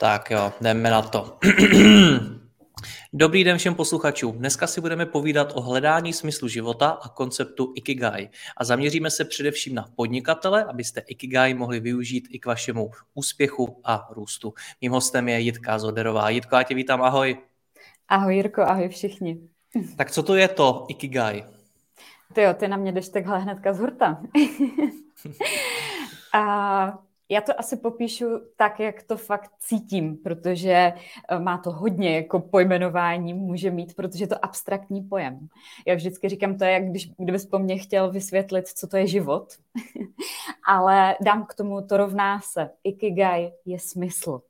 Tak jo, jdeme na to. Dobrý den všem posluchačům. Dneska si budeme povídat o hledání smyslu života a konceptu Ikigai. A zaměříme se především na podnikatele, abyste Ikigai mohli využít i k vašemu úspěchu a růstu. Mým hostem je Jitka Zoderová. Jitko, já tě vítám, ahoj. Ahoj Jirko, ahoj všichni. Tak co to je to Ikigai? Ty jo, ty na mě jdeš takhle hnedka z hurta. a já to asi popíšu tak, jak to fakt cítím, protože eh, má to hodně jako pojmenování může mít, protože je to abstraktní pojem. Já vždycky říkám, to je, jak když, kdybys po mně chtěl vysvětlit, co to je život, ale dám k tomu, to rovná se. Ikigai je smysl.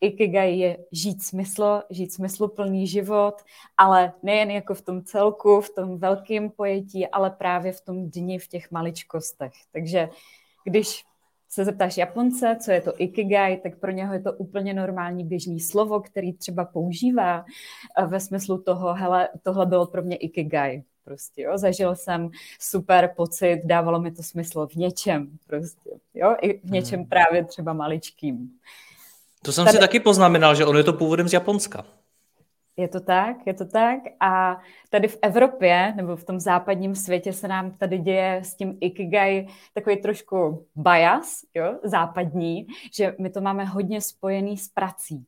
Ikigai je žít smysl, žít smysluplný život, ale nejen jako v tom celku, v tom velkém pojetí, ale právě v tom dni, v těch maličkostech. Takže když se zeptáš Japonce, co je to ikigai, tak pro něho je to úplně normální běžný slovo, který třeba používá eh, ve smyslu toho, hele, tohle bylo pro mě ikigai. Prostě, jo. Zažil jsem super pocit, dávalo mi to smysl v něčem, prostě, jo, i v něčem hmm. právě třeba maličkým. To jsem Tady... si taky poznamenal, že on je to původem z Japonska. Je to tak, je to tak. A tady v Evropě nebo v tom západním světě se nám tady děje s tím ikigai takový trošku bias, jo, západní, že my to máme hodně spojený s prací.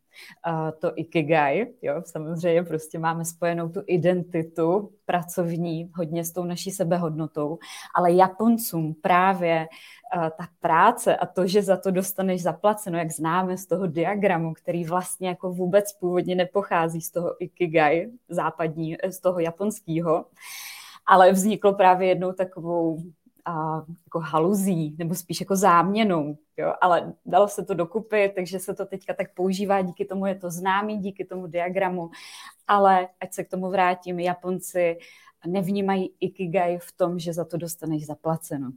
To ikigai, jo, samozřejmě prostě máme spojenou tu identitu pracovní hodně s tou naší sebehodnotou, ale Japoncům právě ta práce a to, že za to dostaneš zaplaceno, jak známe z toho diagramu, který vlastně jako vůbec původně nepochází z toho ikigai západní, z toho japonského, ale vzniklo právě jednou takovou a, jako haluzí, nebo spíš jako záměnou, jo? ale dalo se to dokupy, takže se to teďka tak používá, díky tomu je to známý, díky tomu diagramu, ale ať se k tomu vrátím, Japonci nevnímají ikigai v tom, že za to dostaneš zaplaceno.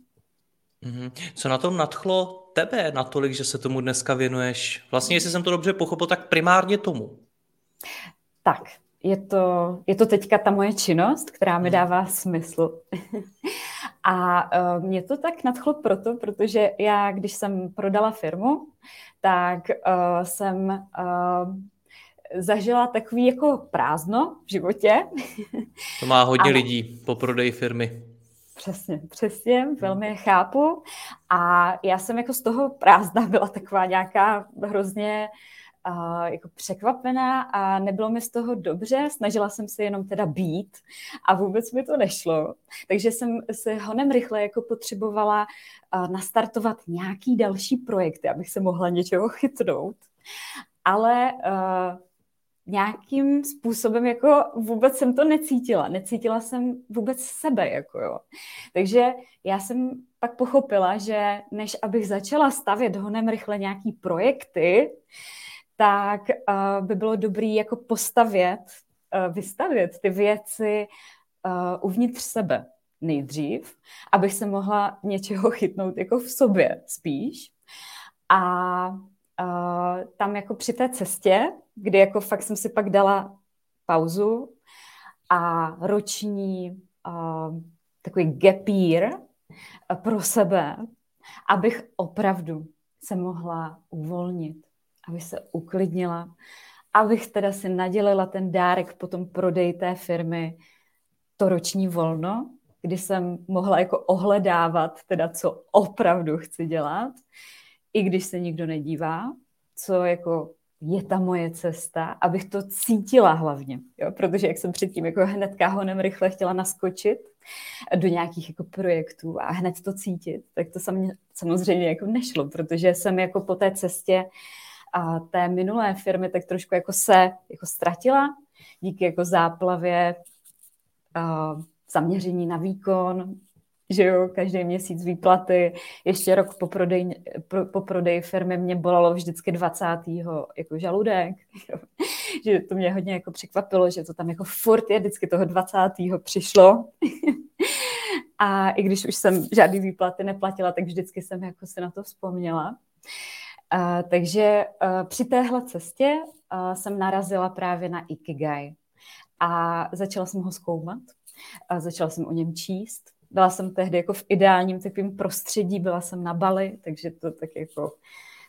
Mm-hmm. Co na tom nadchlo tebe natolik, že se tomu dneska věnuješ? Vlastně, jestli jsem to dobře pochopil, tak primárně tomu. Tak, je to, je to teďka ta moje činnost, která mi mhm. dává smysl. A uh, mě to tak nadchlo proto, protože já, když jsem prodala firmu, tak uh, jsem uh, zažila takový jako prázdno v životě. To má hodně a... lidí po prodeji firmy. Přesně, přesně, velmi je chápu. A já jsem jako z toho prázdna byla taková nějaká hrozně uh, jako překvapená a nebylo mi z toho dobře, snažila jsem se jenom teda být a vůbec mi to nešlo. Takže jsem se honem rychle jako potřebovala nastartovat nějaký další projekty, abych se mohla něčeho chytnout. Ale uh, nějakým způsobem jako vůbec jsem to necítila. Necítila jsem vůbec sebe, jako jo. Takže já jsem pak pochopila, že než abych začala stavět honem rychle nějaký projekty, tak uh, by bylo dobré jako postavět, uh, vystavět ty věci uh, uvnitř sebe nejdřív, abych se mohla něčeho chytnout jako v sobě spíš. A uh, tam jako při té cestě kdy jako fakt jsem si pak dala pauzu a roční uh, takový year pro sebe, abych opravdu se mohla uvolnit, aby se uklidnila, abych teda si nadělila ten dárek po tom prodeji té firmy, to roční volno, kdy jsem mohla jako ohledávat teda, co opravdu chci dělat, i když se nikdo nedívá, co jako je ta moje cesta, abych to cítila hlavně, jo? protože jak jsem předtím jako hnedka honem rychle chtěla naskočit do nějakých jako projektů a hned to cítit, tak to samozřejmě jako nešlo, protože jsem jako po té cestě a té minulé firmy tak trošku jako se jako ztratila díky jako záplavě a zaměření na výkon, že jo, každý měsíc výplaty, ještě rok po prodeji, po prodeji firmy mě bolelo vždycky 20. jako žaludek, jo. že to mě hodně jako překvapilo, že to tam jako furt je, vždycky toho 20. přišlo. A i když už jsem žádný výplaty neplatila, tak vždycky jsem jako si na to vzpomněla. Takže uh, při téhle cestě uh, jsem narazila právě na Ikigai a začala jsem ho zkoumat. A začala jsem o něm číst. Byla jsem tehdy jako v ideálním takovém prostředí, byla jsem na Bali, takže to tak jako,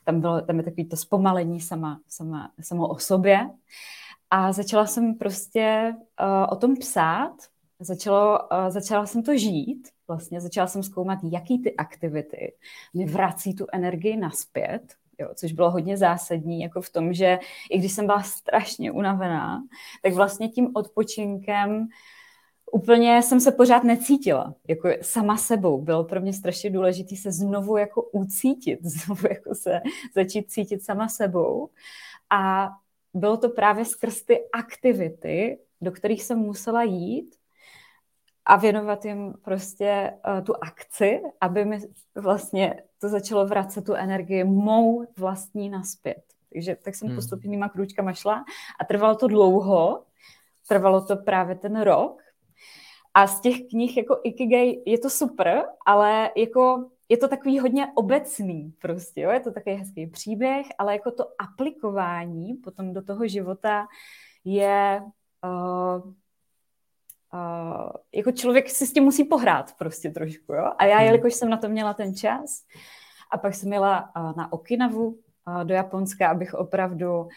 tam, bylo, tam je takový to zpomalení sama, sama, samo o sobě. A začala jsem prostě uh, o tom psát, začalo, uh, začala jsem to žít, vlastně začala jsem zkoumat, jaký ty aktivity mi vrací tu energii naspět, jo, což bylo hodně zásadní, jako v tom, že i když jsem byla strašně unavená, tak vlastně tím odpočinkem úplně jsem se pořád necítila, jako sama sebou. Bylo pro mě strašně důležité se znovu jako ucítit, znovu jako se začít cítit sama sebou. A bylo to právě skrz ty aktivity, do kterých jsem musela jít a věnovat jim prostě uh, tu akci, aby mi vlastně to začalo vracet tu energii mou vlastní naspět. Takže tak jsem hmm. postupnýma krůčkama šla a trvalo to dlouho, trvalo to právě ten rok a z těch knih jako Ikigai je to super, ale jako je to takový hodně obecný prostě, jo? je to takový hezký příběh, ale jako to aplikování potom do toho života je uh, uh, jako člověk si s tím musí pohrát prostě trošku, jo? A já, hmm. jelikož jsem na to měla ten čas, a pak jsem jela uh, na Okinavu, uh, do Japonska, abych opravdu uh,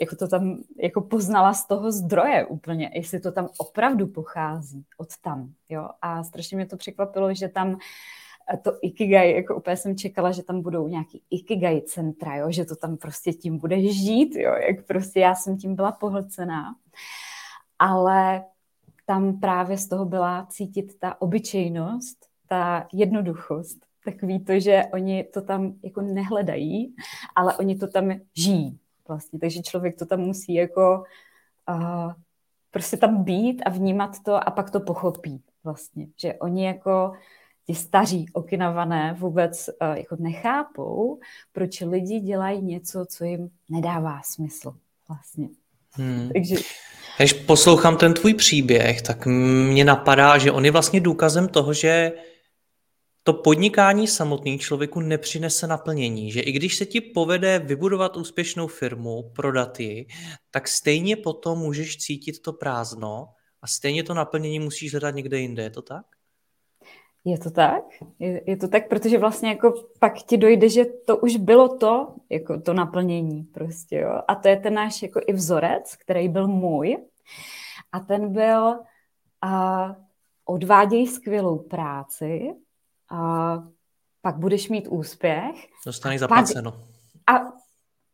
jako to tam jako poznala z toho zdroje úplně, jestli to tam opravdu pochází od tam, jo. A strašně mě to překvapilo, že tam to Ikigai, jako úplně jsem čekala, že tam budou nějaký Ikigai centra, jo, že to tam prostě tím bude žít, jo, jak prostě já jsem tím byla pohlcená. Ale tam právě z toho byla cítit ta obyčejnost, ta jednoduchost, takový to, že oni to tam jako nehledají, ale oni to tam žijí vlastně, takže člověk to tam musí jako uh, prostě tam být a vnímat to a pak to pochopí vlastně, že oni jako ti staří okinavané vůbec uh, jako nechápou, proč lidi dělají něco, co jim nedává smysl vlastně. Hmm. Takže když poslouchám ten tvůj příběh, tak mě napadá, že on je vlastně důkazem toho, že to podnikání samotný člověku nepřinese naplnění, že i když se ti povede vybudovat úspěšnou firmu, prodat ji, tak stejně potom můžeš cítit to prázdno a stejně to naplnění musíš hledat někde jinde, je to tak? Je to tak? Je, je to tak, protože vlastně jako pak ti dojde, že to už bylo to, jako to naplnění prostě, jo. A to je ten náš jako i vzorec, který byl můj. A ten byl a odváděj skvělou práci, a pak budeš mít úspěch. Dostaneš zaplaceno. A,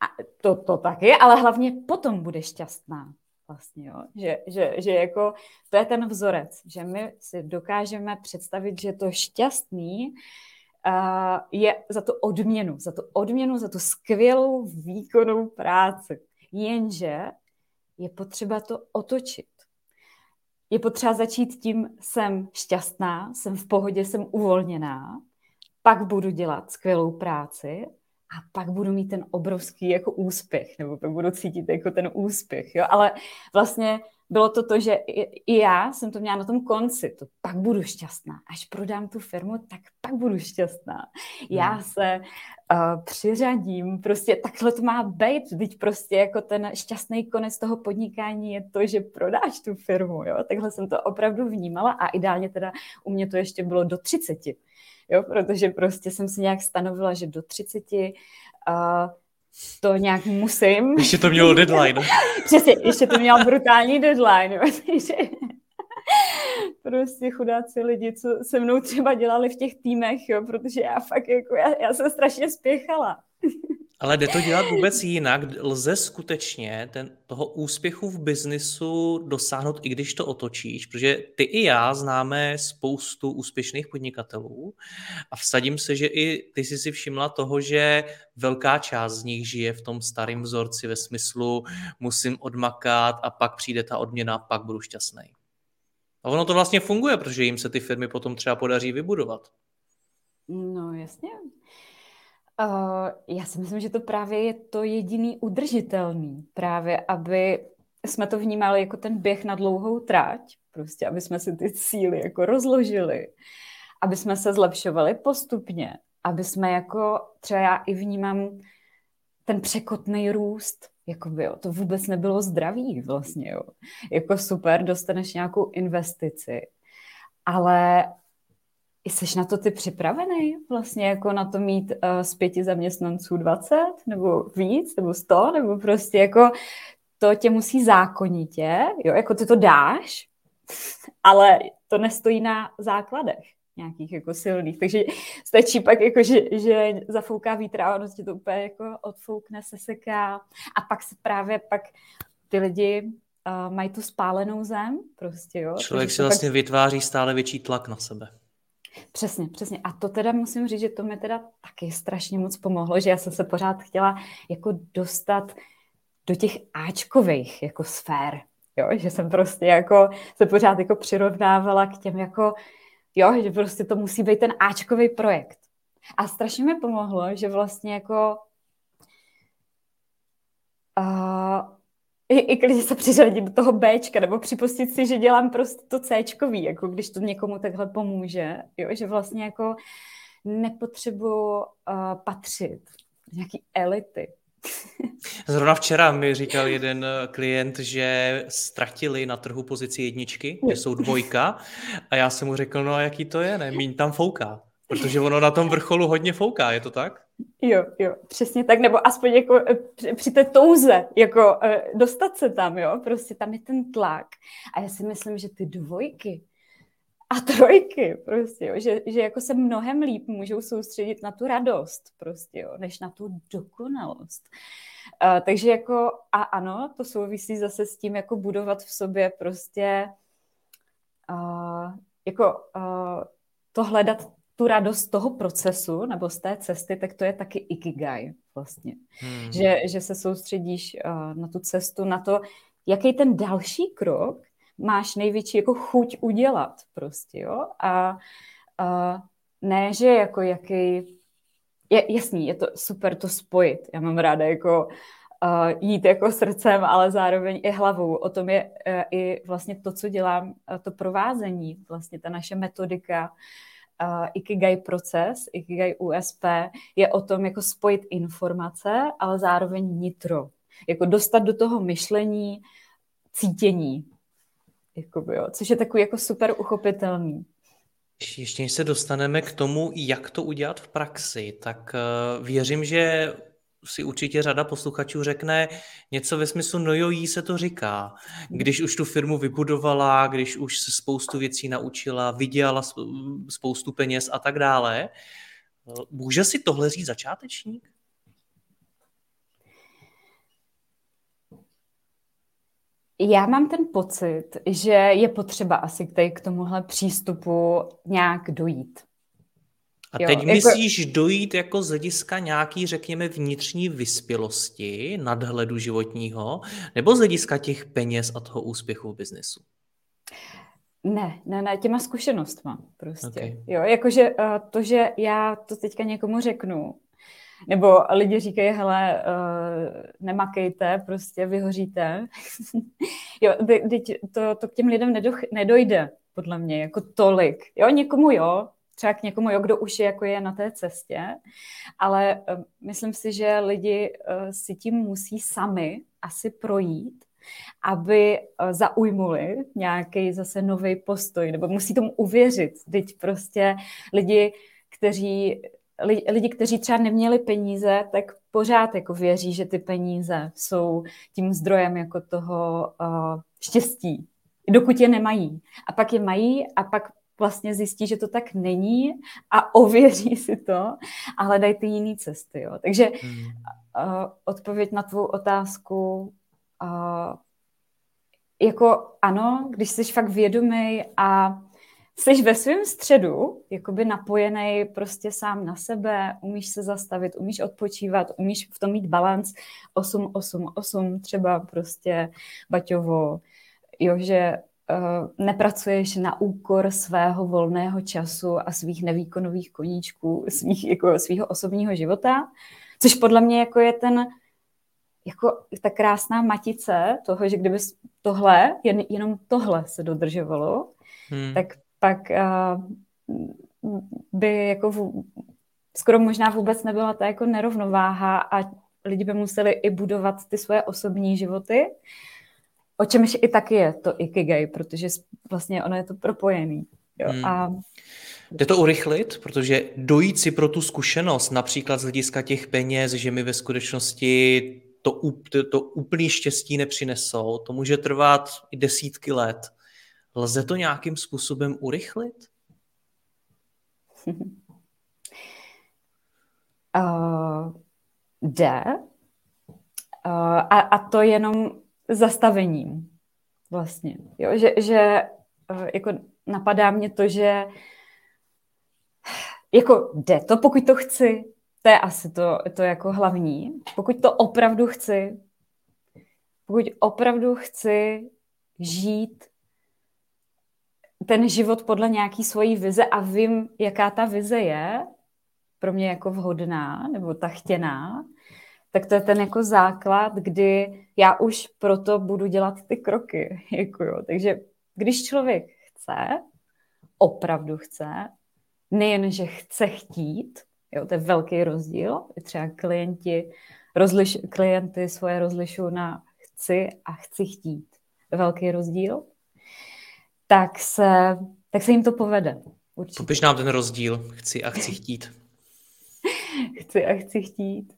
a to, to taky, ale hlavně potom budeš šťastná vlastně, jo? Že, že, že jako to je ten vzorec, že my si dokážeme představit, že to šťastný uh, je za tu odměnu, za tu odměnu, za tu skvělou výkonnou práci. Jenže je potřeba to otočit. Je potřeba začít tím, jsem šťastná, jsem v pohodě, jsem uvolněná, pak budu dělat skvělou práci a pak budu mít ten obrovský jako úspěch, nebo pak budu cítit jako ten úspěch, jo, ale vlastně bylo to to, že i já jsem to měla na tom konci, to pak budu šťastná. Až prodám tu firmu, tak pak budu šťastná. Já hmm. se uh, přiřadím, prostě takhle to má být, teď prostě jako ten šťastný konec toho podnikání je to, že prodáš tu firmu, jo, takhle jsem to opravdu vnímala a ideálně teda u mě to ještě bylo do 30 jo, protože prostě jsem si nějak stanovila, že do 30 uh, to nějak musím. Ještě to mělo deadline. Přesně, ještě to mělo brutální deadline. prostě chudáci lidi, co se mnou třeba dělali v těch týmech, jo, protože já fakt jako, já, já jsem strašně spěchala. Ale jde to dělat vůbec jinak? Lze skutečně ten, toho úspěchu v biznisu dosáhnout, i když to otočíš? Protože ty i já známe spoustu úspěšných podnikatelů a vsadím se, že i ty jsi si všimla toho, že velká část z nich žije v tom starém vzorci ve smyslu musím odmakat a pak přijde ta odměna, pak budu šťastný. A ono to vlastně funguje, protože jim se ty firmy potom třeba podaří vybudovat. No jasně. Uh, já si myslím, že to právě je to jediný udržitelný, právě aby jsme to vnímali jako ten běh na dlouhou tráť, prostě aby jsme si ty cíly jako rozložili, aby jsme se zlepšovali postupně, aby jsme jako, třeba já i vnímám ten překotný růst, jako by, to vůbec nebylo zdravý vlastně, jo. Jako super, dostaneš nějakou investici, ale jsi na to ty připravený vlastně jako na to mít uh, z pěti zaměstnanců 20 nebo víc nebo 100 nebo prostě jako to tě musí zákonitě, jo, jako ty to dáš, ale to nestojí na základech nějakých jako silných, takže stačí pak jako, že, že zafouká vítr a ono to úplně jako odfoukne, se seká a pak se právě pak ty lidi uh, mají tu spálenou zem prostě, jo. Člověk si vlastně pak... vytváří stále větší tlak na sebe. Přesně, přesně. A to teda musím říct, že to mi teda taky strašně moc pomohlo, že já jsem se pořád chtěla jako dostat do těch Ačkových jako sfér, jo, že jsem prostě jako se pořád jako přirovnávala k těm jako, jo, že prostě to musí být ten Ačkový projekt. A strašně mi pomohlo, že vlastně jako uh, i, i když se přiřadit do toho Bčka, nebo připustit si, že dělám prostě to Cčkový, jako když to někomu takhle pomůže, jo, že vlastně jako nepotřebuji uh, patřit nějaký elity. Zrovna včera mi říkal jeden eh, klient, že ztratili na trhu pozici jedničky, že jsou dvojka. A já jsem mu řekl, no a jaký to je, ne, míň tam fouká, protože ono na tom vrcholu hodně fouká, je to tak? Jo, jo, přesně tak, nebo aspoň jako eh, při té touze, jako eh, dostat se tam, jo, prostě tam je ten tlak. A já si myslím, že ty dvojky a trojky, prostě, jo, že, že jako se mnohem líp můžou soustředit na tu radost, prostě, jo, než na tu dokonalost. Uh, takže jako, a ano, to souvisí zase s tím, jako budovat v sobě prostě uh, jako uh, to hledat tu radost toho procesu nebo z té cesty, tak to je taky ikigai vlastně. Hmm. Že, že se soustředíš uh, na tu cestu, na to, jaký ten další krok máš největší jako chuť udělat prostě, jo. A uh, ne, že jako jaký, je, jasný, je to super to spojit. Já mám ráda jako uh, jít jako srdcem, ale zároveň i hlavou. O tom je uh, i vlastně to, co dělám, uh, to provázení, vlastně ta naše metodika, uh, Ikigai proces, Ikigai USP, je o tom jako spojit informace, ale zároveň nitro. Jako dostat do toho myšlení, cítění, jakoby, jo, což je takový jako super uchopitelný. Ještě než se dostaneme k tomu, jak to udělat v praxi, tak uh, věřím, že si určitě řada posluchačů řekne něco ve smyslu, no jo, jí se to říká. Když už tu firmu vybudovala, když už se spoustu věcí naučila, vydělala spoustu peněz a tak dále. Může si tohle říct začátečník? Já mám ten pocit, že je potřeba asi k tomuhle přístupu nějak dojít. A teď jo, myslíš jako... dojít jako z hlediska nějaký, řekněme, vnitřní vyspělosti, nadhledu životního, nebo z hlediska těch peněz a toho úspěchu v biznesu? Ne, ne, ne, těma zkušenostma prostě. Okay. Jo, jakože uh, to, že já to teďka někomu řeknu, nebo lidi říkají, hele, uh, nemakejte, prostě vyhoříte. jo, teď to, to k těm lidem nedo, nedojde, podle mě, jako tolik. Jo, někomu jo, třeba k někomu, jo, kdo už je, jako je na té cestě, ale uh, myslím si, že lidi uh, si tím musí sami asi projít, aby uh, zaujmuli nějaký zase nový postoj, nebo musí tomu uvěřit. Teď prostě lidi, kteří lidi, kteří třeba neměli peníze, tak pořád jako věří, že ty peníze jsou tím zdrojem jako toho uh, štěstí, dokud je nemají. A pak je mají a pak vlastně zjistí, že to tak není a ověří si to a hledají ty jiné cesty. Jo. Takže hmm. uh, odpověď na tvou otázku uh, jako ano, když jsi fakt vědomý a jsi ve svém středu, jakoby napojený prostě sám na sebe, umíš se zastavit, umíš odpočívat, umíš v tom mít balans 8, 8, 8, třeba prostě Baťovo, jo, že nepracuješ na úkor svého volného času a svých nevýkonových koníčků, svých, jako svého osobního života, což podle mě jako je ten jako ta krásná matice toho, že kdyby tohle, jen, jenom tohle se dodržovalo, hmm. tak pak uh, by jako v, skoro možná vůbec nebyla ta jako nerovnováha a lidi by museli i budovat ty svoje osobní životy, o čemž i taky je to ikigai, protože vlastně ono je to propojený. Jo? Hmm. A Jde to urychlit, protože dojít si pro tu zkušenost, například z hlediska těch peněz, že mi ve skutečnosti to, to, to úplný štěstí nepřinesou, to může trvat i desítky let. Lze to nějakým způsobem urychlit? Uh, jde. Uh, a, a to jenom zastavením vlastně. Jo? Že, že uh, jako napadá mě to, že jako jde to, pokud to chci. To je asi to, to jako hlavní. Pokud to opravdu chci, pokud opravdu chci žít ten život podle nějaký svojí vize a vím, jaká ta vize je, pro mě jako vhodná nebo ta chtěná, tak to je ten jako základ, kdy já už proto budu dělat ty kroky. Jako jo. Takže když člověk chce, opravdu chce, nejen, že chce chtít, jo, to je velký rozdíl, třeba klienti, rozliš, klienty svoje rozlišují na chci a chci chtít. Velký rozdíl. Tak se, tak se jim to povede. Určitě. Popiš nám ten rozdíl. Chci a chci chtít. chci a chci chtít.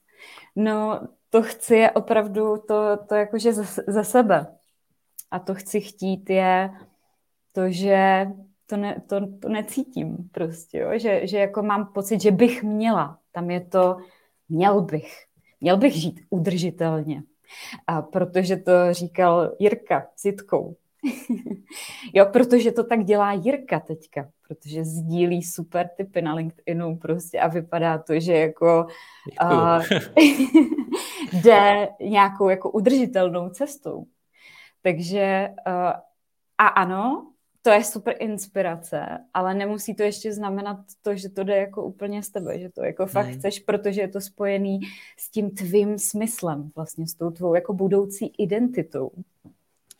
No, to chci je opravdu to, to jakože ze, ze sebe. A to chci chtít je to, že to, ne, to, to necítím prostě, jo? Že, že jako mám pocit, že bych měla. Tam je to, měl bych. Měl bych žít udržitelně. A protože to říkal Jirka s Jitkou. jo, protože to tak dělá Jirka teďka, protože sdílí super typy na LinkedInu prostě a vypadá to, že jako uh, jde nějakou jako udržitelnou cestou. Takže uh, a ano, to je super inspirace, ale nemusí to ještě znamenat to, že to jde jako úplně z tebe, že to jako fakt hmm. chceš, protože je to spojený s tím tvým smyslem, vlastně s tou tvou jako budoucí identitou.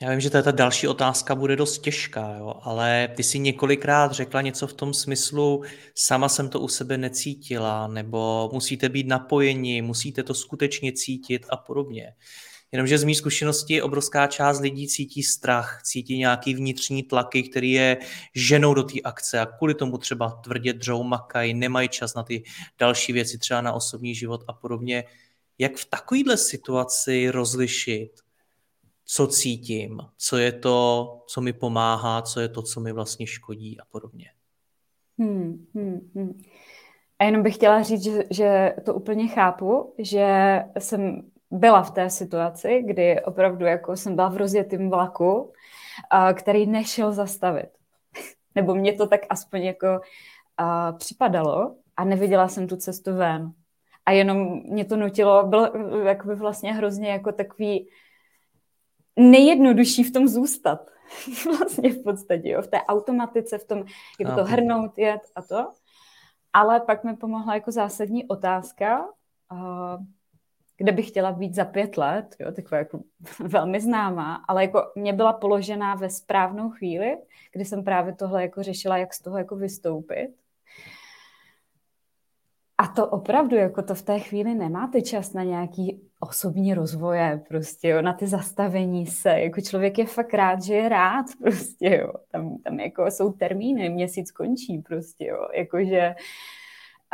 Já vím, že ta další otázka bude dost těžká, jo, ale ty si několikrát řekla něco v tom smyslu, sama jsem to u sebe necítila, nebo musíte být napojeni, musíte to skutečně cítit a podobně. Jenomže z mých zkušenosti obrovská část lidí cítí strach, cítí nějaký vnitřní tlaky, který je ženou do té akce a kvůli tomu třeba tvrdě dřou, makají, nemají čas na ty další věci, třeba na osobní život a podobně. Jak v takovéhle situaci rozlišit, co cítím, co je to, co mi pomáhá, co je to, co mi vlastně škodí a podobně. Hmm, hmm, hmm. A jenom bych chtěla říct, že, že to úplně chápu, že jsem byla v té situaci, kdy opravdu jako jsem byla v rozjetém vlaku, který nešel zastavit. Nebo mě to tak aspoň jako uh, připadalo a neviděla jsem tu cestu ven. A jenom mě to nutilo, bylo jakoby vlastně hrozně jako takový nejjednodušší v tom zůstat. vlastně v podstatě, jo, v té automatice, v tom, jako to hrnout, jet a to. Ale pak mi pomohla jako zásadní otázka, kde bych chtěla být za pět let, jo, taková jako velmi známá, ale jako mě byla položená ve správnou chvíli, kdy jsem právě tohle jako řešila, jak z toho jako vystoupit. A to opravdu, jako to v té chvíli nemáte čas na nějaký osobní rozvoje, prostě, jo, na ty zastavení se. Jako člověk je fakt rád, že je rád, prostě, jo. Tam, tam jako jsou termíny, měsíc končí, prostě, jo. Jakože,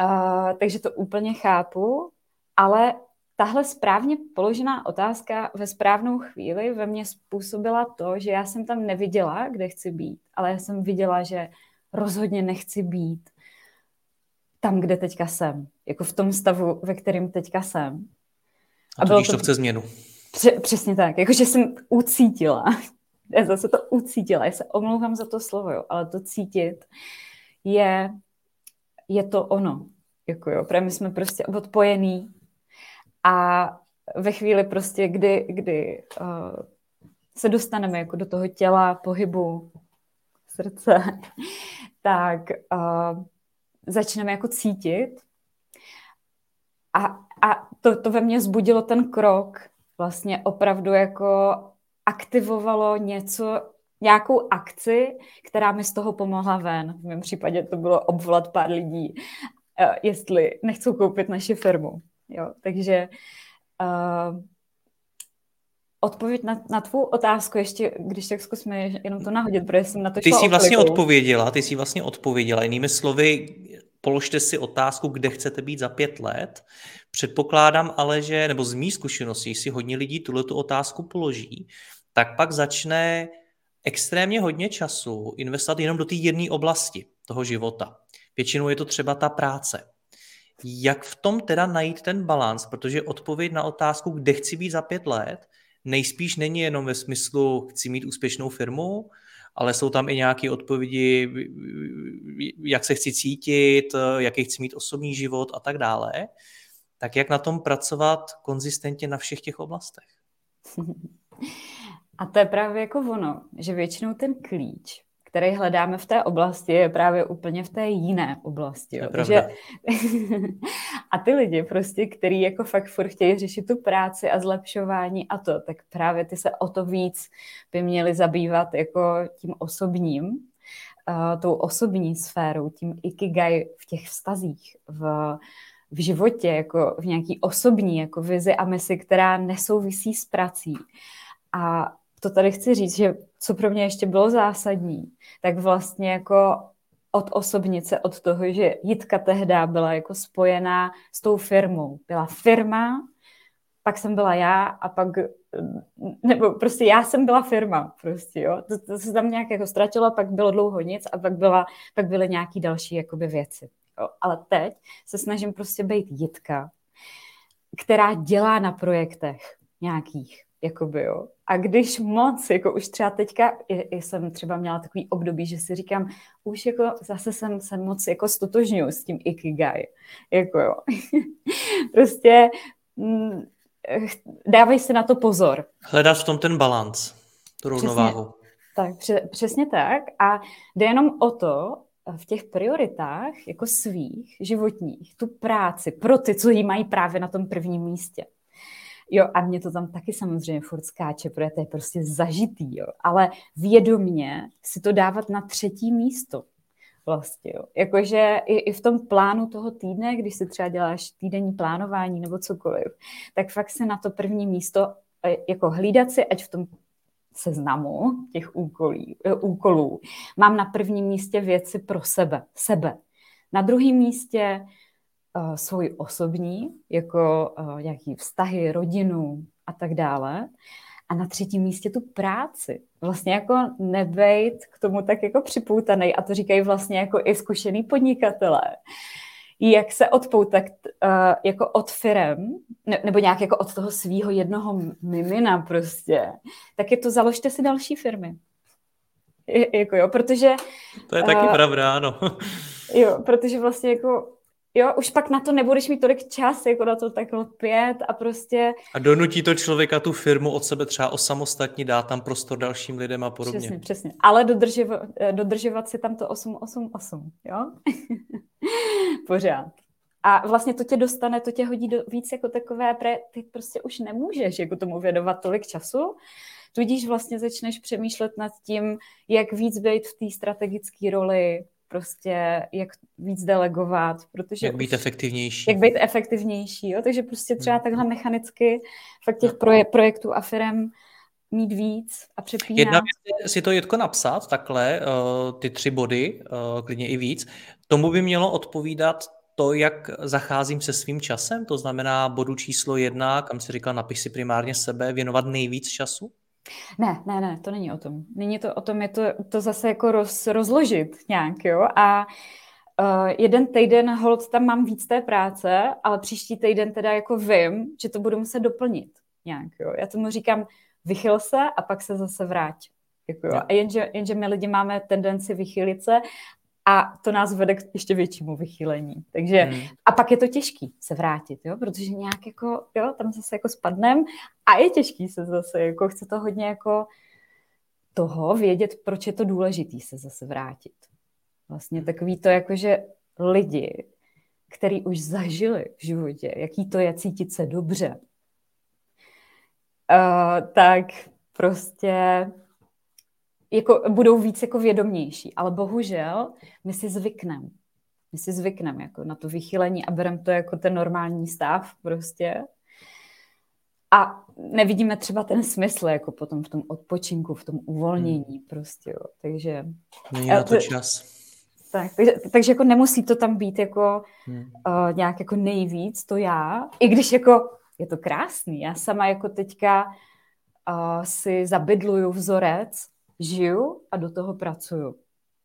uh, takže to úplně chápu, ale tahle správně položená otázka ve správnou chvíli ve mně způsobila to, že já jsem tam neviděla, kde chci být, ale já jsem viděla, že rozhodně nechci být tam, kde teďka jsem. Jako v tom stavu, ve kterém teďka jsem. A, a bylo to, to chce změnu. Pře- přesně tak. Jakože jsem ucítila. Já zase to ucítila. Já se omlouvám za to slovo, jo, ale to cítit je, je to ono. Jako jo, protože my jsme prostě odpojený a ve chvíli prostě, kdy, kdy uh, se dostaneme jako do toho těla, pohybu, srdce, tak uh, začneme jako cítit a, a to, to ve mně zbudilo ten krok, vlastně opravdu jako aktivovalo něco, nějakou akci, která mi z toho pomohla ven. V mém případě to bylo obvolat pár lidí, uh, jestli nechcou koupit naši firmu. Jo, takže uh, odpověď na, na tvou otázku, ještě když tak zkusme jenom to nahodit, protože jsem na to Ty jsi vlastně odpověděla, ty jsi vlastně odpověděla. Jinými slovy, položte si otázku, kde chcete být za pět let. Předpokládám ale, že, nebo z mý zkušeností, si hodně lidí tuhle otázku položí, tak pak začne extrémně hodně času investovat jenom do té jedné oblasti toho života. Většinou je to třeba ta práce. Jak v tom teda najít ten balans? Protože odpověď na otázku, kde chci být za pět let, nejspíš není jenom ve smyslu, chci mít úspěšnou firmu, ale jsou tam i nějaké odpovědi, jak se chci cítit, jaký chci mít osobní život a tak dále. Tak jak na tom pracovat konzistentně na všech těch oblastech? A to je právě jako ono, že většinou ten klíč který hledáme v té oblasti, je právě úplně v té jiné oblasti. Jo. Takže... a ty lidi prostě, který jako fakt furt chtějí řešit tu práci a zlepšování a to, tak právě ty se o to víc by měli zabývat jako tím osobním, uh, tou osobní sférou, tím ikigai v těch vztazích, v, v životě, jako v nějaký osobní jako vizi a misi, která nesouvisí s prací. A to tady chci říct, že co pro mě ještě bylo zásadní, tak vlastně jako od osobnice, od toho, že Jitka tehdy byla jako spojená s tou firmou. Byla firma, pak jsem byla já a pak, nebo prostě já jsem byla firma, prostě, jo. To, to se tam nějak jako ztratilo, pak bylo dlouho nic a pak, byla, pak byly nějaký další jakoby věci. Jo. Ale teď se snažím prostě být Jitka, která dělá na projektech nějakých, jakoby, jo. A když moc, jako už třeba teďka, jsem třeba měla takový období, že si říkám, už jako zase jsem se moc jako stotožňuji s tím ikigai, jako jo. prostě mm, dávej si na to pozor. Hledat v tom ten balans, tu rovnováhu. Tak, přesně tak. A jde jenom o to, v těch prioritách jako svých, životních, tu práci pro ty, co jí mají právě na tom prvním místě. Jo, a mě to tam taky samozřejmě furt skáče, protože to je prostě zažitý, jo. Ale vědomně si to dávat na třetí místo vlastně, jo. Jakože i, i v tom plánu toho týdne, když si třeba děláš týdenní plánování nebo cokoliv, tak fakt se na to první místo e, jako hlídat si, ať v tom seznamu těch úkolí, e, úkolů mám na prvním místě věci pro sebe, sebe. Na druhém místě uh, svůj osobní, jako uh, nějaký vztahy, rodinu a tak dále. A na třetím místě tu práci. Vlastně jako nebejt k tomu tak jako připoutaný. A to říkají vlastně jako i zkušený podnikatelé. Jak se odpoutat uh, jako od firem, ne, nebo nějak jako od toho svého jednoho mimina prostě, tak je to založte si další firmy. Je, jako jo, protože... To je taky uh, pravda, ano. jo, protože vlastně jako jo, už pak na to nebudeš mít tolik čas, jako na to takhle pět a prostě... A donutí to člověka tu firmu od sebe třeba osamostatní, dá tam prostor dalším lidem a podobně. Přesně, přesně. Ale dodržovat, dodržovat si tam to 888, jo? Pořád. A vlastně to tě dostane, to tě hodí do víc jako takové, pre, ty prostě už nemůžeš jako tomu věnovat tolik času, tudíž vlastně začneš přemýšlet nad tím, jak víc být v té strategické roli, prostě jak víc delegovat, protože... Jak být efektivnější. Jak být efektivnější, jo? takže prostě třeba hmm. takhle mechanicky fakt těch proje- projektů a firm mít víc a přepínat. Jedna věc je si to Jitko napsat, takhle, uh, ty tři body, uh, klidně i víc. Tomu by mělo odpovídat to, jak zacházím se svým časem, to znamená bodu číslo jedna, kam si říkal, napiš si primárně sebe, věnovat nejvíc času? Ne, ne, ne, to není o tom. Není to o tom, je to, to zase jako roz, rozložit nějak, jo. A uh, jeden týden hold tam mám víc té práce, ale příští týden teda jako vím, že to budu muset doplnit nějak, jo. Já tomu říkám, vychyl se a pak se zase vrát. Jako jo. A jenže, jenže my lidi máme tendenci vychylit se a to nás vede k ještě většímu vychýlení. Takže, hmm. a pak je to těžký se vrátit, jo, protože nějak jako, jo, tam zase jako spadnem a je těžký se zase, jako chce to hodně jako toho vědět, proč je to důležité se zase vrátit. Vlastně takový to, jakože lidi, který už zažili v životě, jaký to je cítit se dobře, uh, tak prostě jako budou víc jako vědomější. Ale bohužel my si zvykneme. My si zvykneme jako na to vychylení a bereme to jako ten normální stav prostě. A nevidíme třeba ten smysl jako potom v tom odpočinku, v tom uvolnění hmm. prostě. Jo. Takže... Není na to čas. Tak, takže, takže jako nemusí to tam být jako hmm. uh, nějak jako nejvíc to já, i když jako je to krásný. Já sama jako teďka uh, si zabydluju vzorec, žiju a do toho pracuju.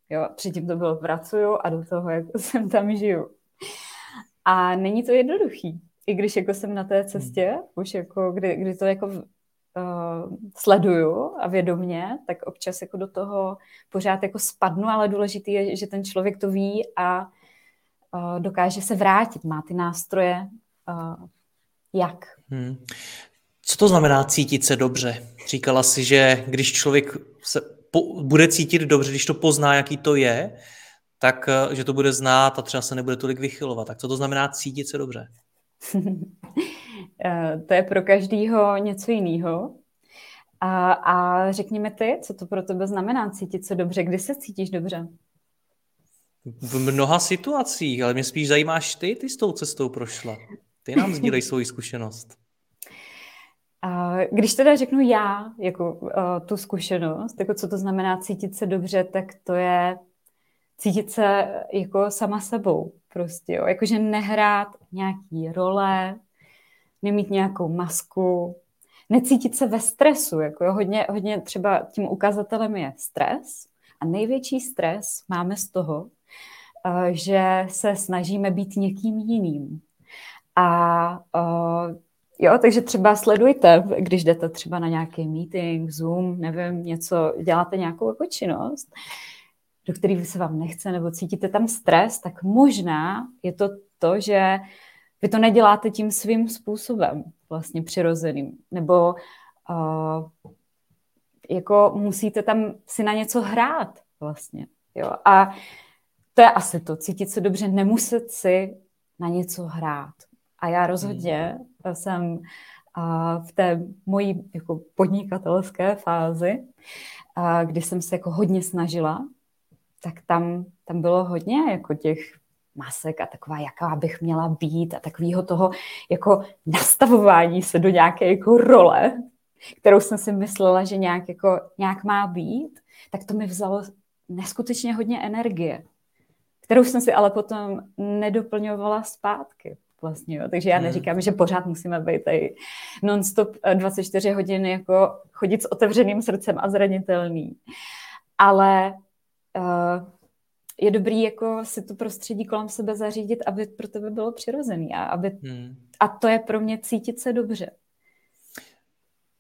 Jo, předtím to bylo pracuju a do toho jako jsem tam žiju. A není to jednoduchý. I když jako jsem na té cestě, hmm. už jako kdy, kdy to jako uh, sleduju a vědomně, tak občas jako do toho pořád jako spadnu, ale důležité je, že ten člověk to ví a uh, dokáže se vrátit, má ty nástroje, uh, jak. Hmm. Co to znamená cítit se dobře? Říkala si, že když člověk se po, bude cítit dobře, když to pozná, jaký to je, tak že to bude znát a třeba se nebude tolik vychylovat. Tak co to znamená cítit se dobře? Eh, to je pro každýho něco jiného. A, a řekněme ty, co to pro tebe znamená cítit se dobře, kdy se cítíš dobře? V mnoha situacích, ale mě spíš zajímáš ty, ty s tou cestou prošla. Ty nám sdílej svou zkušenost. A když teda řeknu já, jako uh, tu zkušenost, jako co to znamená cítit se dobře, tak to je cítit se jako sama sebou prostě, jo. Jakože nehrát nějaký role, nemít nějakou masku, necítit se ve stresu, jako jo. Hodně, hodně třeba tím ukazatelem je stres a největší stres máme z toho, uh, že se snažíme být někým jiným. A uh, Jo, takže třeba sledujte, když jdete třeba na nějaký meeting, Zoom, nevím, něco, děláte nějakou jako činnost, do které se vám nechce nebo cítíte tam stres, tak možná je to to, že vy to neděláte tím svým způsobem, vlastně přirozeným, nebo uh, jako musíte tam si na něco hrát vlastně. Jo? A to je asi to, cítit se dobře, nemuset si na něco hrát. A já rozhodně hmm. jsem v té mojí jako podnikatelské fázi, kdy jsem se jako hodně snažila, tak tam, tam bylo hodně jako těch masek a taková, jaká bych měla být a takového toho jako nastavování se do nějaké jako role, kterou jsem si myslela, že nějak, jako, nějak má být, tak to mi vzalo neskutečně hodně energie, kterou jsem si ale potom nedoplňovala zpátky vlastně, jo. Takže já hmm. neříkám, že pořád musíme být tady non-stop 24 eh, hodin jako chodit s otevřeným srdcem a zranitelný. Ale uh, je dobrý jako si to prostředí kolem sebe zařídit, aby pro tebe bylo přirozený a, aby, hmm. a to je pro mě cítit se dobře.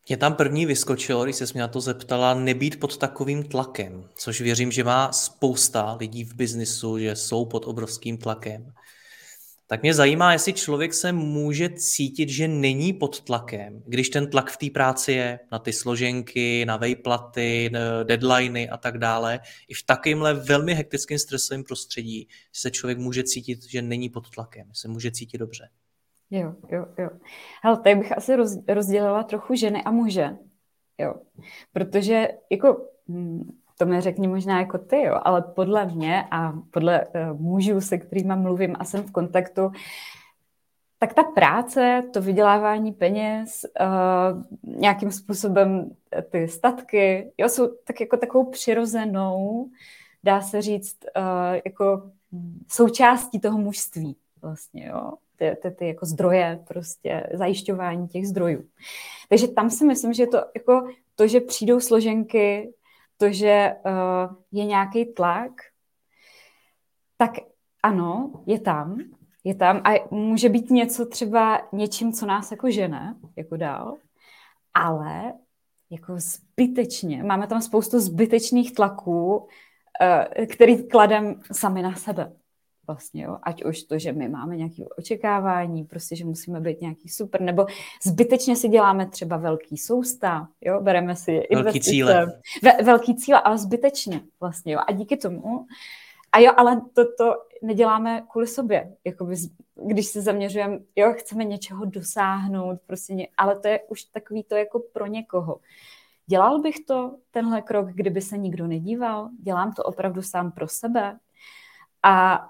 Mě tam první vyskočilo, když se mě na to zeptala, nebýt pod takovým tlakem, což věřím, že má spousta lidí v biznisu, že jsou pod obrovským tlakem tak mě zajímá, jestli člověk se může cítit, že není pod tlakem, když ten tlak v té práci je na ty složenky, na vejplaty, deadliny a tak dále, i v takovémhle velmi hektickém stresovém prostředí se člověk může cítit, že není pod tlakem, se může cítit dobře. Jo, jo, jo. Hele, tady bych asi roz, rozdělila trochu ženy a muže. Jo. Protože jako hm, to mi řekni možná jako ty, jo, ale podle mě a podle uh, mužů, se kterými mluvím a jsem v kontaktu, tak ta práce, to vydělávání peněz, uh, nějakým způsobem ty statky, jo, jsou tak jako takovou přirozenou, dá se říct, uh, jako součástí toho mužství vlastně, jo. Ty, ty, ty jako zdroje, prostě zajišťování těch zdrojů. Takže tam si myslím, že to jako to, že přijdou složenky, to, že uh, je nějaký tlak, tak ano, je tam, je tam a může být něco třeba něčím, co nás jako žene, jako dál, ale jako zbytečně, máme tam spoustu zbytečných tlaků, uh, který kladem sami na sebe vlastně, jo. Ať už to, že my máme nějaké očekávání, prostě, že musíme být nějaký super, nebo zbytečně si děláme třeba velký soustav, jo, bereme si investice. Velký cíle. Ve, velký cíle, ale zbytečně vlastně, jo. A díky tomu, a jo, ale to, to neděláme kvůli sobě, jakoby, když se zaměřujeme, jo, chceme něčeho dosáhnout, prostě, ně, ale to je už takový to jako pro někoho. Dělal bych to, tenhle krok, kdyby se nikdo nedíval? Dělám to opravdu sám pro sebe? A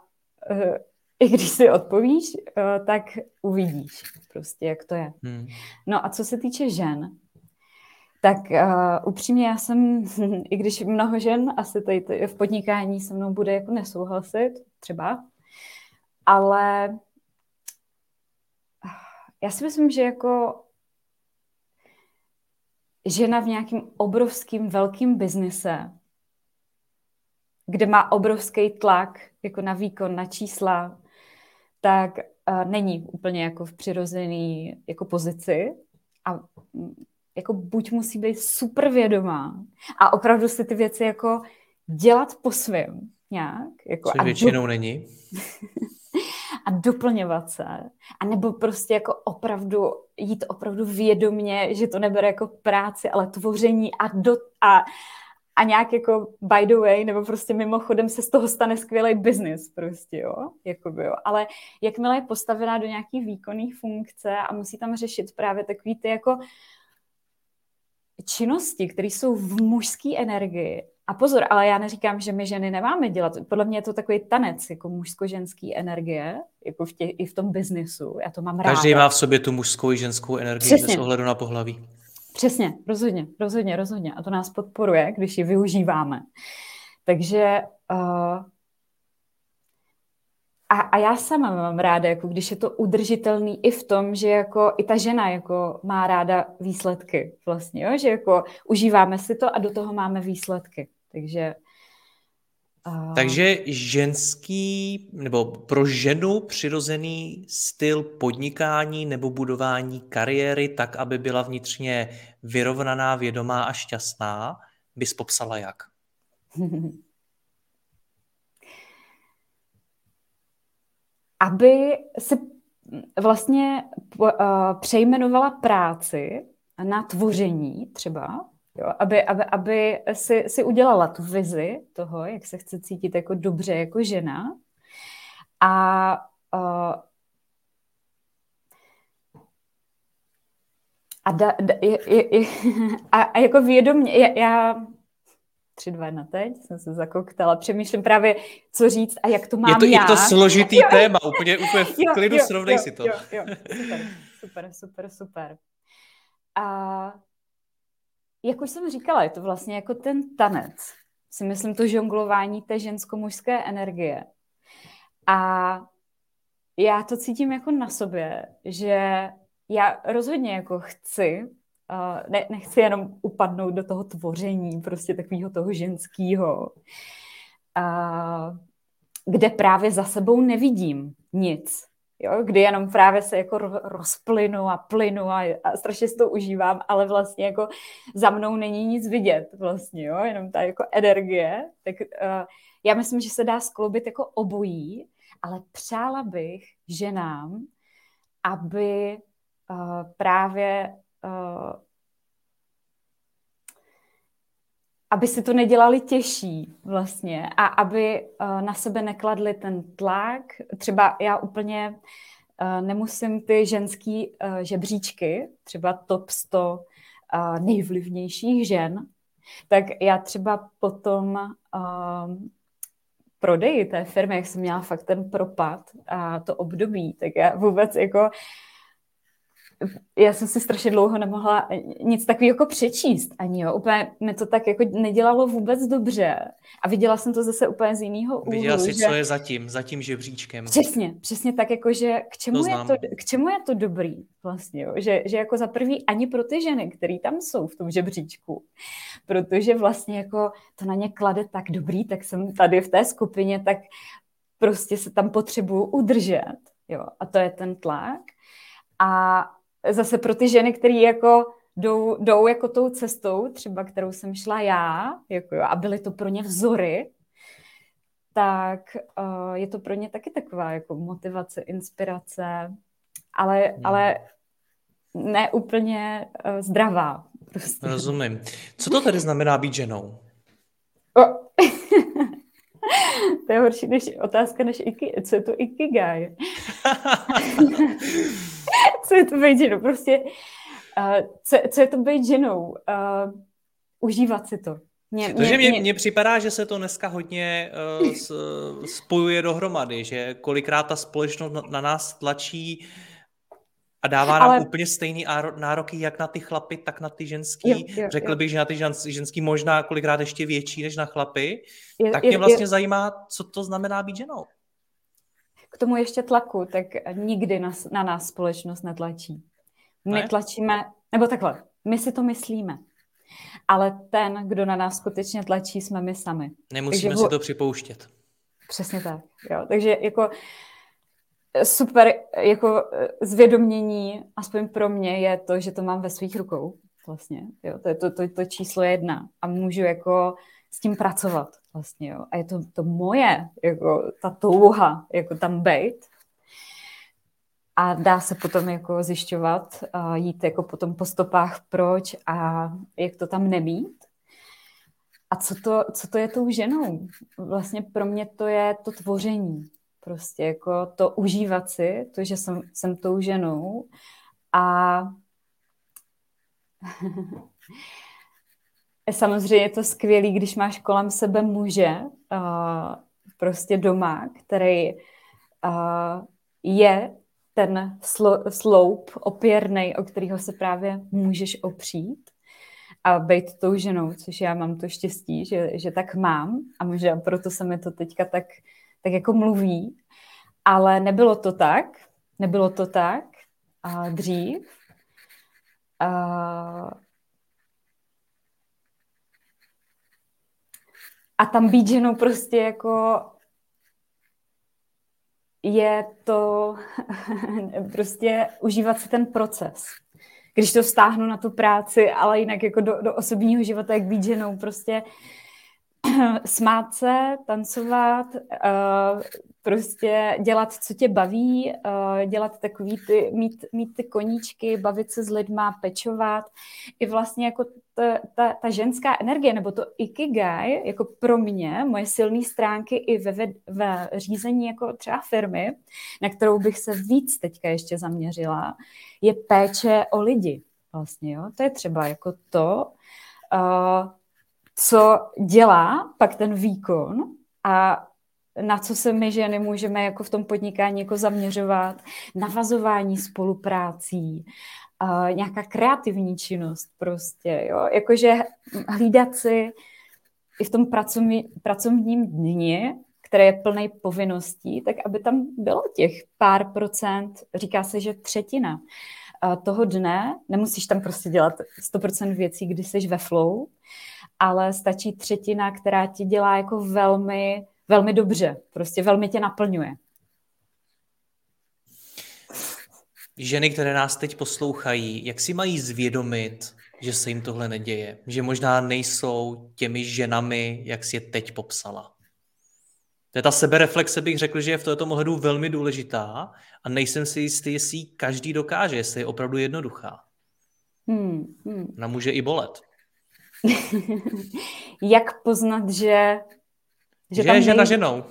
i když si odpovíš, uh, tak uvidíš prostě, jak to je. Hmm. No a co se týče žen, tak uh, upřímně já jsem, i když mnoho žen asi tady, tady v podnikání se mnou bude jako nesouhlasit, třeba, ale já si myslím, že jako žena v nějakým obrovským velkým biznise, kde má obrovský tlak jako na výkon, na čísla, tak uh, není úplně jako v přirozený jako pozici a jako buď musí být super vědomá a opravdu si ty věci jako dělat po svém nějak. Jako, Co většinou do... není. a doplňovat se. A nebo prostě jako opravdu jít opravdu vědomně, že to nebere jako práci, ale tvoření a, do, a, a nějak jako by the way, nebo prostě mimochodem se z toho stane skvělý biznis prostě, jo, jakoby, jo. Ale jakmile je postavená do nějaký výkonný funkce a musí tam řešit právě takový ty jako činnosti, které jsou v mužské energii. A pozor, ale já neříkám, že my ženy nemáme dělat. Podle mě je to takový tanec, jako mužsko-ženský energie, jako v tě, i v tom biznisu. Já to mám ráda. Každý má v sobě tu mužskou i ženskou energii Přesně. bez ohledu na pohlaví. Přesně, rozhodně, rozhodně, rozhodně. A to nás podporuje, když ji využíváme. Takže uh, a, a já sama mám ráda, jako když je to udržitelný i v tom, že jako i ta žena jako má ráda výsledky vlastně, jo? že jako užíváme si to a do toho máme výsledky. Takže uh... takže ženský nebo pro ženu přirozený styl podnikání nebo budování kariéry tak, aby byla vnitřně vyrovnaná, vědomá a šťastná, bys popsala jak? aby si vlastně uh, přejmenovala práci na tvoření třeba, jo, aby, aby, aby si, si udělala tu vizi toho, jak se chce cítit jako dobře jako žena a uh, a, da, da, je, je, je, a, a jako vědomě, já, tři, dva na teď, jsem se zakoktala, přemýšlím právě, co říct a jak to mám je to, já. Je to složitý jo, téma, úplně, úplně v jo, klidu jo, srovnej jo, si to. Jo, jo, super, super, super, super. A jak už jsem říkala, je to vlastně jako ten tanec. Si myslím to žonglování té žensko-mužské energie. A já to cítím jako na sobě, že já rozhodně jako chci Uh, ne, nechci jenom upadnout do toho tvoření, prostě takového toho ženského, uh, kde právě za sebou nevidím nic. Jo? Kdy jenom právě se jako rozplynu a plynu a, a strašně si to užívám, ale vlastně jako za mnou není nic vidět vlastně, jo? jenom ta jako energie. Tak uh, já myslím, že se dá skloubit jako obojí, ale přála bych ženám, aby uh, právě uh, aby si to nedělali těžší vlastně a aby uh, na sebe nekladli ten tlak. Třeba já úplně uh, nemusím ty ženský uh, žebříčky, třeba top 100 uh, nejvlivnějších žen, tak já třeba potom uh, prodeji té firmy, jak jsem měla fakt ten propad a to období, tak já vůbec jako já jsem si strašně dlouho nemohla nic takového jako přečíst ani, jo. Úplně mi to tak jako nedělalo vůbec dobře. A viděla jsem to zase úplně z jiného úhlu. Viděla jsi, že... co je zatím, za tím žebříčkem. Přesně, přesně tak jako, že k čemu, to je, to, k čemu je to dobrý vlastně, jo. Že, že jako za prvý ani pro ty ženy, které tam jsou v tom žebříčku, protože vlastně jako to na ně klade tak dobrý, tak jsem tady v té skupině, tak prostě se tam potřebuju udržet, jo. A to je ten tlak. A zase pro ty ženy, které jako jdou, jdou jako tou cestou, třeba kterou jsem šla já, jako jo, a byly to pro ně vzory, tak uh, je to pro ně taky taková jako motivace, inspirace, ale, hmm. ale ne úplně uh, zdravá. Prostě. Rozumím. Co to tedy znamená být ženou? Oh. to je horší než otázka, než iki, co je to ikigai. co je to být ženou? Prostě, uh, co, co je to být ženou? Uh, užívat si to. Mě, Takže mně, mě, připadá, že se to dneska hodně uh, s, spojuje dohromady, že kolikrát ta společnost na, na nás tlačí a dává nám Ale... úplně stejný nároky jak na ty chlapy, tak na ty ženský. Jo, jo, Řekl jo. bych, že na ty ženský možná kolikrát ještě větší než na chlapy. Jo, tak mě jo, vlastně jo. zajímá, co to znamená být ženou. K tomu ještě tlaku, tak nikdy nás, na nás společnost netlačí. My ne? tlačíme, nebo takhle, my si to myslíme. Ale ten, kdo na nás skutečně tlačí, jsme my sami. Nemusíme Takže, si to připouštět. Přesně tak. Jo. Takže jako super jako zvědomění, aspoň pro mě, je to, že to mám ve svých rukou. Vlastně, jo. To je to, to, to číslo jedna. A můžu jako s tím pracovat vlastně, jo. A je to, to moje, jako ta touha, jako tam být. A dá se potom jako zjišťovat, a jít jako potom po stopách proč a jak to tam nemít. A co to, co to je tou ženou? Vlastně pro mě to je to tvoření. Prostě jako to užívat si, to, že jsem, jsem tou ženou a samozřejmě je to skvělý, když máš kolem sebe muže uh, prostě doma, který uh, je ten slo, sloup opěrný, o kterého se právě můžeš opřít a být tou ženou, což já mám to štěstí, že, že tak mám a možná proto se mi to teďka tak tak jako mluví, ale nebylo to tak, nebylo to tak a dřív. A, a tam být ženou prostě jako je to prostě užívat si ten proces. Když to stáhnu na tu práci, ale jinak jako do, do osobního života, jak být ženou, prostě smát se, tancovat, uh, prostě dělat, co tě baví, uh, dělat takový ty, mít, mít ty koníčky, bavit se s lidma, pečovat. I vlastně jako ta, ta, ta ženská energie, nebo to ikigai, jako pro mě, moje silné stránky i ve, ve, ve řízení jako třeba firmy, na kterou bych se víc teďka ještě zaměřila, je péče o lidi. Vlastně, jo? To je třeba jako to, uh, co dělá pak ten výkon a na co se my ženy můžeme jako v tom podnikání jako zaměřovat, navazování spoluprácí, uh, nějaká kreativní činnost prostě, jo, jakože hlídat si i v tom pracovní, pracovním dni, které je plný povinností, tak aby tam bylo těch pár procent, říká se, že třetina toho dne, nemusíš tam prostě dělat 100% věcí, kdy jsi ve flow, ale stačí třetina, která ti dělá jako velmi, velmi dobře, prostě velmi tě naplňuje. Ženy, které nás teď poslouchají, jak si mají zvědomit, že se jim tohle neděje? Že možná nejsou těmi ženami, jak si je teď popsala? To je ta sebereflexe, bych řekl, že je v tomto ohledu velmi důležitá a nejsem si jistý, jestli každý dokáže, jestli je opravdu jednoduchá. Hmm, hmm. Ona může i bolet. Jak poznat, že... Že, že je žena nej... ženou.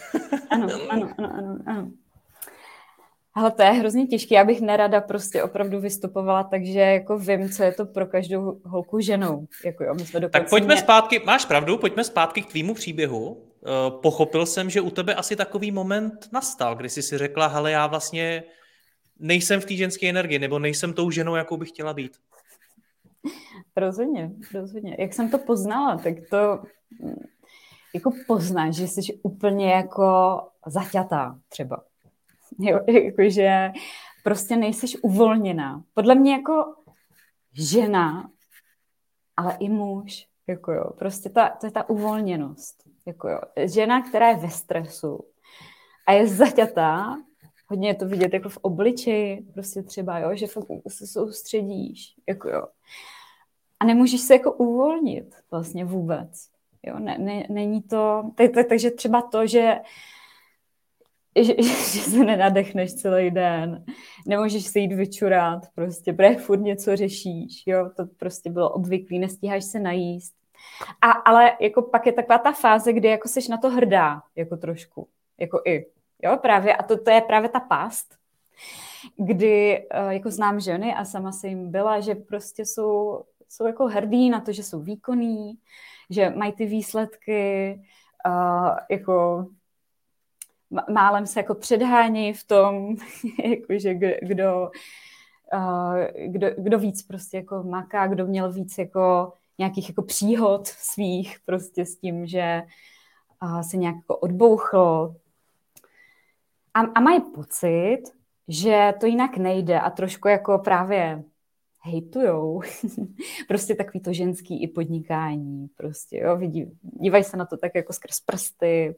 ano, ano, ano, ano, ano. Ale to je hrozně těžké. Já bych nerada prostě opravdu vystupovala, takže jako vím, co je to pro každou holku ženou. Jako jo, my jsme tak pojďme mě... zpátky, máš pravdu, pojďme zpátky k tvýmu příběhu. Uh, pochopil jsem, že u tebe asi takový moment nastal, kdy jsi si řekla, hele, já vlastně nejsem v té ženské energii, nebo nejsem tou ženou, jakou bych chtěla být. Rozhodně, rozhodně. Jak jsem to poznala, tak to jako poznáš, že jsi úplně jako zaťatá třeba. Jo, jakože prostě nejsiš uvolněná. Podle mě jako žena, ale i muž, jako jo, prostě ta, to je ta uvolněnost. Jako jo. Žena, která je ve stresu a je zaťatá, hodně je to vidět jako v obličeji, prostě třeba, jo, že se soustředíš, jako jo a nemůžeš se jako uvolnit vlastně vůbec. Jo? Ne, ne, není to, tak, tak, takže třeba to, že, že, že se nenadechneš celý den, nemůžeš se jít vyčurat, prostě, protože furt něco řešíš, jo, to prostě bylo obvyklý, nestíháš se najíst. A, ale jako pak je taková ta fáze, kdy jako seš na to hrdá, jako trošku, jako i, jo, právě, a to, to je právě ta past, kdy uh, jako znám ženy a sama se jim byla, že prostě jsou, jsou jako hrdí na to, že jsou výkonní, že mají ty výsledky, uh, jako málem se jako předhání v tom, jakože kdo, uh, kdo, kdo víc prostě jako maká, kdo měl víc jako nějakých jako příhod svých prostě s tím, že uh, se nějak jako odbouchl. A, a mají pocit, že to jinak nejde a trošku jako právě hejtujou. prostě takový to ženský i podnikání. Prostě, jo, vidí, dívají se na to tak jako skrz prsty.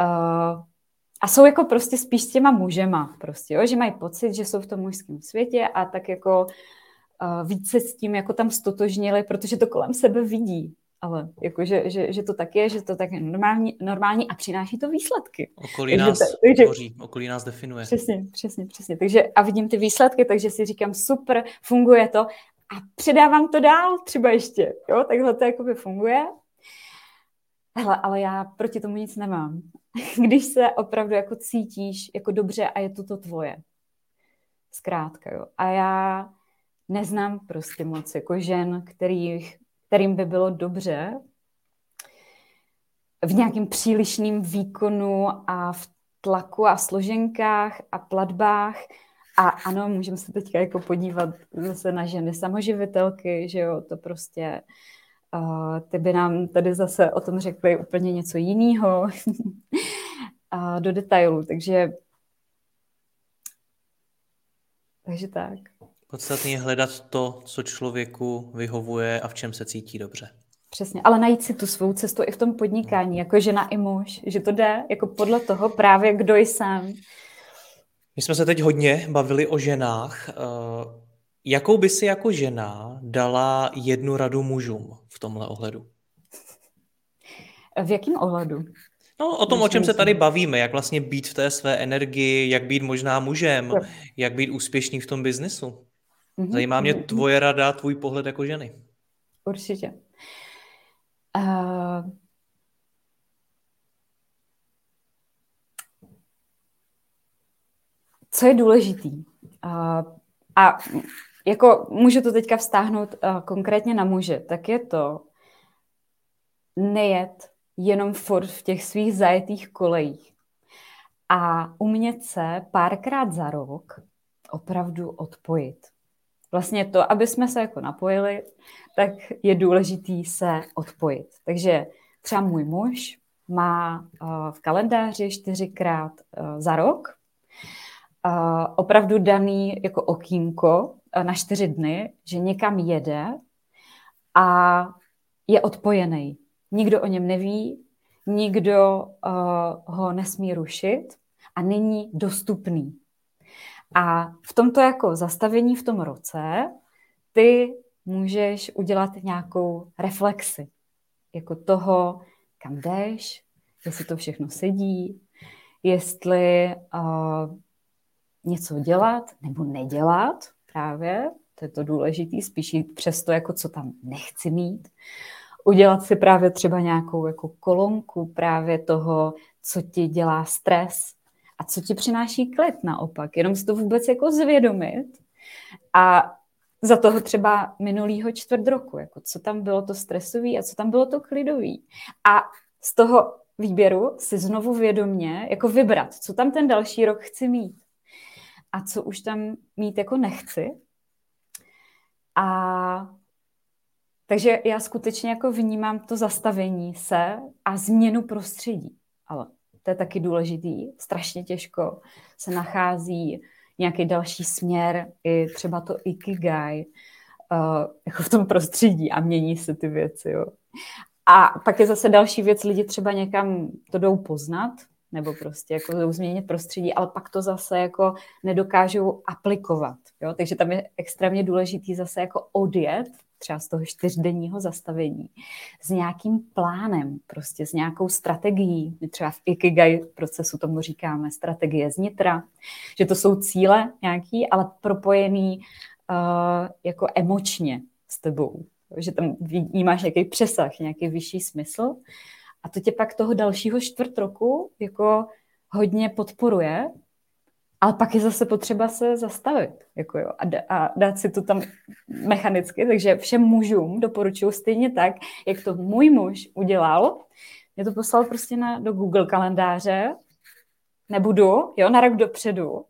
Uh, a jsou jako prostě spíš s těma mužema, prostě, jo, že mají pocit, že jsou v tom mužském světě a tak jako uh, více s tím jako tam stotožnili, protože to kolem sebe vidí. Ale jako, že, že, že to tak je, že to tak je normální, normální a přináší to výsledky. Okolí takže nás takže, tvoří, okolí nás definuje. Přesně, přesně, přesně. Takže a vidím ty výsledky, takže si říkám, super, funguje to a předávám to dál třeba ještě. Jo, takhle to jakoby funguje. Hele, ale já proti tomu nic nemám. Když se opravdu jako cítíš jako dobře a je to to tvoje. Zkrátka, jo. A já neznám prostě moc jako žen, kterých kterým by bylo dobře v nějakém přílišném výkonu a v tlaku a složenkách a platbách. A ano, můžeme se teďka jako podívat zase na ženy samoživitelky, že jo, to prostě uh, ty by nám tady zase o tom řekly úplně něco jiného uh, do detailu, takže takže tak. Podstatně je hledat to, co člověku vyhovuje a v čem se cítí dobře. Přesně, ale najít si tu svou cestu i v tom podnikání, jako žena i muž, že to jde jako podle toho právě, kdo jsem. My jsme se teď hodně bavili o ženách. Eh, jakou by si jako žena dala jednu radu mužům v tomhle ohledu? V jakém ohledu? No, o tom, o čem se tady bavíme, jak vlastně být v té své energii, jak být možná mužem, jak být úspěšný v tom biznesu. Mm-hmm. Zajímá mě tvoje rada, tvůj pohled jako ženy. Určitě. Uh, co je důležitý? Uh, a jako můžu to teďka vztáhnout uh, konkrétně na muže, tak je to nejet jenom furt v těch svých zajetých kolejích a umět se párkrát za rok opravdu odpojit vlastně to, aby jsme se jako napojili, tak je důležitý se odpojit. Takže třeba můj muž má uh, v kalendáři čtyřikrát uh, za rok uh, opravdu daný jako okýnko na čtyři dny, že někam jede a je odpojený. Nikdo o něm neví, nikdo ho nesmí rušit a není dostupný. A v tomto jako zastavení v tom roce ty můžeš udělat nějakou reflexi. Jako toho, kam jdeš, jestli to všechno sedí, jestli uh, něco dělat nebo nedělat právě, to je to důležité, spíš jít přes to, jako co tam nechci mít. Udělat si právě třeba nějakou jako kolonku právě toho, co ti dělá stres, a co ti přináší klid naopak. Jenom si to vůbec jako zvědomit a za toho třeba minulýho čtvrt roku, jako co tam bylo to stresový a co tam bylo to klidový. A z toho výběru si znovu vědomně jako vybrat, co tam ten další rok chci mít a co už tam mít jako nechci. A takže já skutečně jako vnímám to zastavení se a změnu prostředí. Ale to je taky důležitý, strašně těžko se nachází nějaký další směr, i třeba to ikigai, uh, jako v tom prostředí a mění se ty věci, jo. A pak je zase další věc, lidi třeba někam to jdou poznat, nebo prostě jako jdou změnit prostředí, ale pak to zase jako nedokážou aplikovat, jo. Takže tam je extrémně důležitý zase jako odjet třeba z toho čtyřdenního zastavení, s nějakým plánem, prostě s nějakou strategií. My třeba v Ikigai procesu tomu říkáme strategie znitra, že to jsou cíle nějaký, ale propojený uh, jako emočně s tebou. Že tam vnímáš nějaký přesah, nějaký vyšší smysl. A to tě pak toho dalšího čtvrt roku jako hodně podporuje, ale pak je zase potřeba se zastavit jako jo, a, d- a dát si to tam mechanicky. Takže všem mužům doporučuji stejně tak, jak to můj muž udělal. Mě to poslal prostě na, do Google kalendáře. Nebudu, jo, na rok dopředu.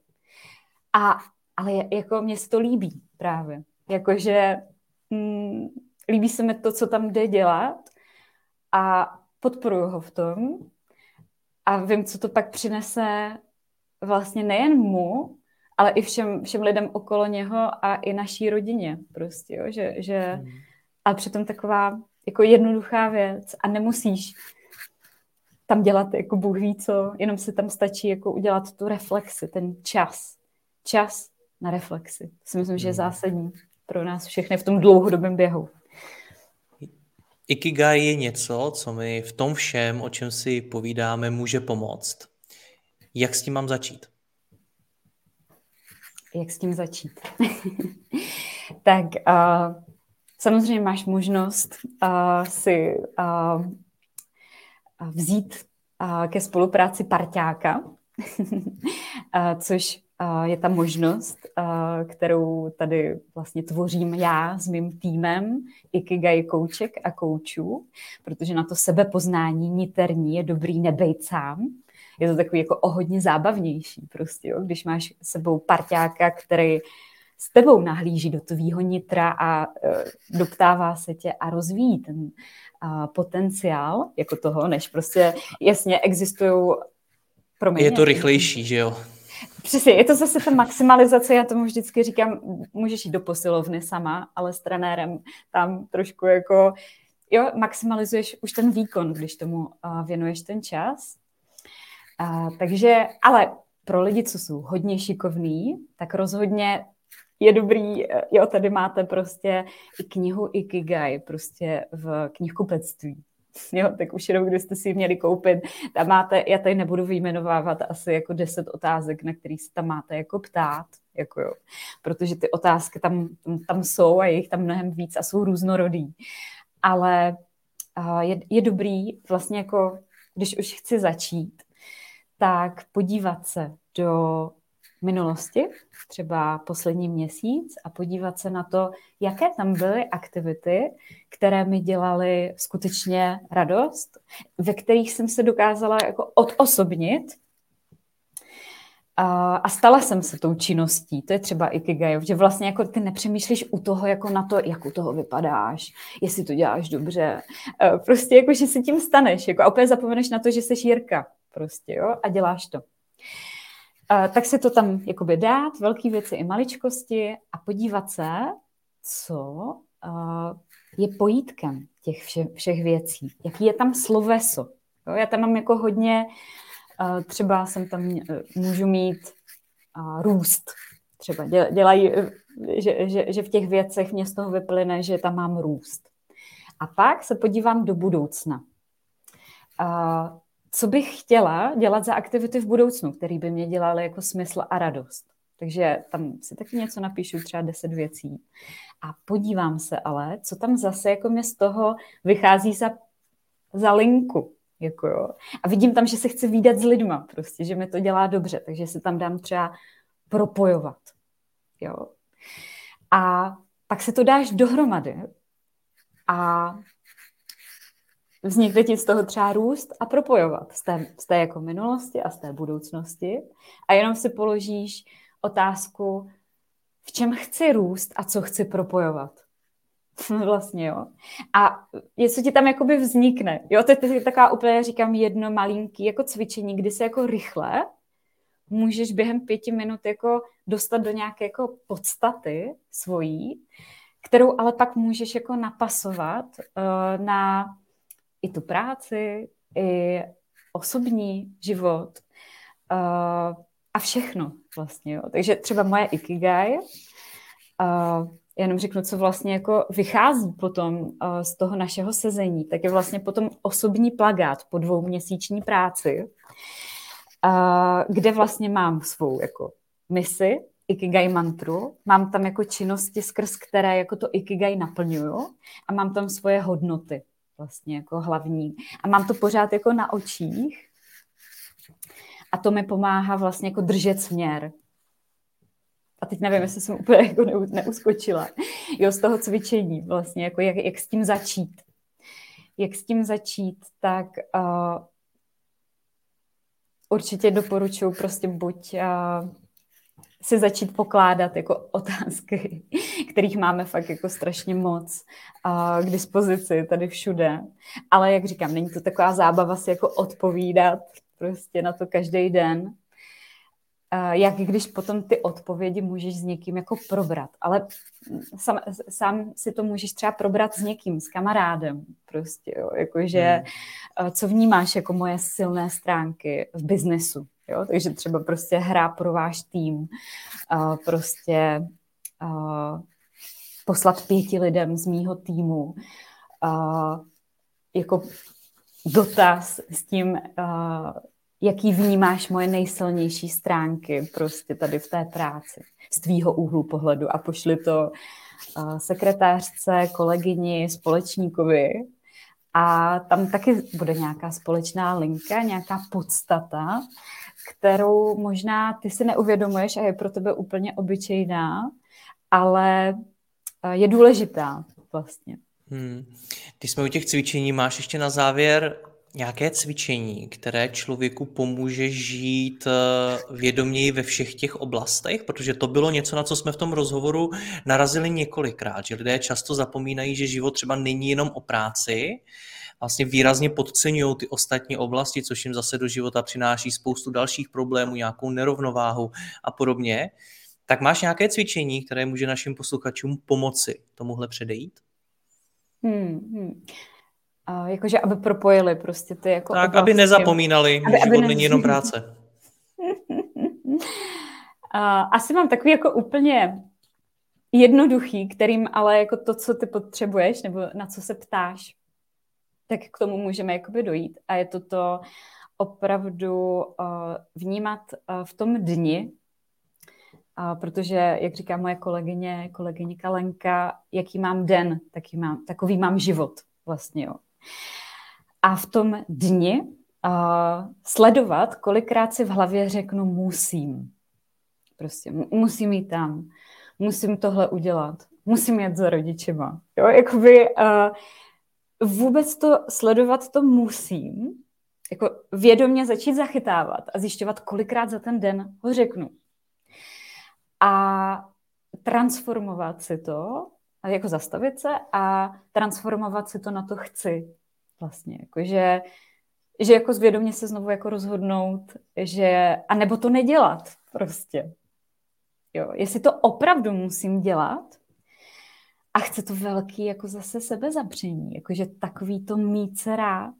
A, ale jako mě se to líbí právě. Jakože mm, líbí se mi to, co tam jde dělat a podporuji ho v tom a vím, co to pak přinese vlastně nejen mu, ale i všem, všem lidem okolo něho a i naší rodině prostě, jo? že, že hmm. a přitom taková jako jednoduchá věc a nemusíš tam dělat jako Bůh ví co, jenom si tam stačí jako udělat tu reflexi, ten čas. Čas na reflexi. To si myslím, že je hmm. zásadní pro nás všechny v tom dlouhodobém běhu. Ikigai je něco, co mi v tom všem, o čem si povídáme, může pomoct. Jak s tím mám začít? Jak s tím začít? tak uh, samozřejmě máš možnost uh, si uh, vzít uh, ke spolupráci parťáka, uh, což je ta možnost, kterou tady vlastně tvořím já s mým týmem Ikigai kouček a koučů, protože na to sebepoznání niterní je dobrý nebejt sám. Je to takový jako o hodně zábavnější prostě, jo? když máš sebou parťáka, který s tebou nahlíží do tvýho nitra a uh, doptává se tě a rozvíjí ten uh, potenciál jako toho, než prostě jasně existují Promiň, je to rychlejší, že jo? Přesně, je to zase ta maximalizace, já tomu vždycky říkám, můžeš jít do posilovny sama, ale s trenérem tam trošku jako, jo, maximalizuješ už ten výkon, když tomu uh, věnuješ ten čas. Uh, takže, ale pro lidi, co jsou hodně šikovní, tak rozhodně je dobrý, e, jo, tady máte prostě i knihu Ikigai, prostě v knihkupectví. jo, tak už jenom, kdybyste si ji měli koupit, tam máte, já tady nebudu vyjmenovávat asi jako deset otázek, na který se tam máte jako ptát, jako jo, protože ty otázky tam, tam, tam jsou a je jich tam mnohem víc a jsou různorodý. Ale uh, je, je dobrý vlastně jako, když už chci začít, tak podívat se do minulosti, třeba poslední měsíc a podívat se na to, jaké tam byly aktivity, které mi dělaly skutečně radost, ve kterých jsem se dokázala jako odosobnit a, stala jsem se tou činností. To je třeba Ikigai, že vlastně jako ty nepřemýšlíš u toho jako na to, jak u toho vypadáš, jestli to děláš dobře. Prostě jako, že si tím staneš jako, a opět zapomeneš na to, že jsi Jirka prostě, jo, a děláš to. Uh, tak si to tam jakoby dát, velké věci i maličkosti a podívat se, co uh, je pojítkem těch vše, všech věcí. Jaký je tam sloveso. Jo? Já tam mám jako hodně, uh, třeba jsem tam, uh, můžu mít růst. Třeba dělají, že, že, že v těch věcech mě z toho vyplyne, že tam mám růst. A pak se podívám do budoucna. Co bych chtěla dělat za aktivity v budoucnu, které by mě dělaly jako smysl a radost. Takže tam si taky něco napíšu, třeba deset věcí. A podívám se ale, co tam zase jako mě z toho vychází za, za linku. Jako jo. A vidím tam, že se chci výdat s lidma, prostě, že mi to dělá dobře, takže si tam dám třeba propojovat. Jo. A pak se to dáš dohromady a vznikne ti z toho třeba růst a propojovat z té, z té jako minulosti a z té budoucnosti a jenom si položíš otázku, v čem chci růst a co chci propojovat. vlastně, jo. A něco ti tam jakoby vznikne. Jo, to je taková úplně, říkám, jedno malinký jako cvičení, kdy se jako rychle můžeš během pěti minut jako dostat do nějaké jako podstaty svojí, kterou ale pak můžeš jako napasovat uh, na i tu práci, i osobní život uh, a všechno vlastně. Jo. Takže třeba moje Ikigai, uh, jenom řeknu, co vlastně jako vychází potom z toho našeho sezení, tak je vlastně potom osobní plagát po dvouměsíční práci, kde vlastně mám svou jako misi, Ikigai mantru, mám tam jako činnosti, skrz které jako to Ikigai naplňuju a mám tam svoje hodnoty vlastně jako hlavní. A mám to pořád jako na očích a to mi pomáhá vlastně jako držet směr. A teď nevím, jestli jsem úplně jako neuskočila. Jo, z toho cvičení vlastně, jako jak, jak s tím začít. Jak s tím začít, tak uh, určitě doporučuji prostě buď uh, si začít pokládat jako otázky, kterých máme fakt jako strašně moc uh, k dispozici tady všude. Ale jak říkám, není to taková zábava si jako odpovídat prostě na to každý den, jak když potom ty odpovědi můžeš s někým jako probrat. Ale sám, sám si to můžeš třeba probrat s někým, s kamarádem prostě, jo. Jakože hmm. co vnímáš jako moje silné stránky v biznesu, jo. Takže třeba prostě hra pro váš tým, prostě poslat pěti lidem z mýho týmu jako dotaz s tím, jaký vnímáš moje nejsilnější stránky prostě tady v té práci z tvýho úhlu pohledu. A pošli to uh, sekretářce, kolegyni, společníkovi. A tam taky bude nějaká společná linka, nějaká podstata, kterou možná ty si neuvědomuješ a je pro tebe úplně obyčejná, ale je důležitá vlastně. Hmm. Když jsme u těch cvičení, máš ještě na závěr nějaké cvičení, které člověku pomůže žít eh, vědoměji ve všech těch oblastech, protože to bylo něco, na co jsme v tom rozhovoru narazili několikrát, že lidé často zapomínají, že život třeba není jenom o práci, vlastně výrazně podceňují ty ostatní oblasti, což jim zase do života přináší spoustu dalších problémů, nějakou nerovnováhu a podobně. Tak máš nějaké cvičení, které může našim posluchačům pomoci tomuhle předejít? Hmm, hmm. A jakože aby propojili prostě ty jako Tak, oblasti. aby nezapomínali, aby, že život aby není jenom práce. A, asi mám takový jako úplně jednoduchý, kterým ale jako to, co ty potřebuješ, nebo na co se ptáš, tak k tomu můžeme jakoby dojít. A je to to opravdu uh, vnímat uh, v tom dni, uh, protože, jak říká moje kolegyně, kolegyně Kalenka, jaký mám den, taký mám, takový mám život vlastně, jo. A v tom dni uh, sledovat, kolikrát si v hlavě řeknu musím. Prostě musím jít tam, musím tohle udělat, musím jet za rodičema. Jo, jakoby uh, vůbec to sledovat to musím, jako vědomě začít zachytávat a zjišťovat, kolikrát za ten den ho řeknu. A transformovat si to, jako zastavit se a transformovat si to na to chci. Vlastně, jakože, že jako zvědomě se znovu jako rozhodnout, že, a nebo to nedělat prostě. Jo, jestli to opravdu musím dělat a chce to velký jako zase sebezapření, jakože takový to mít se rád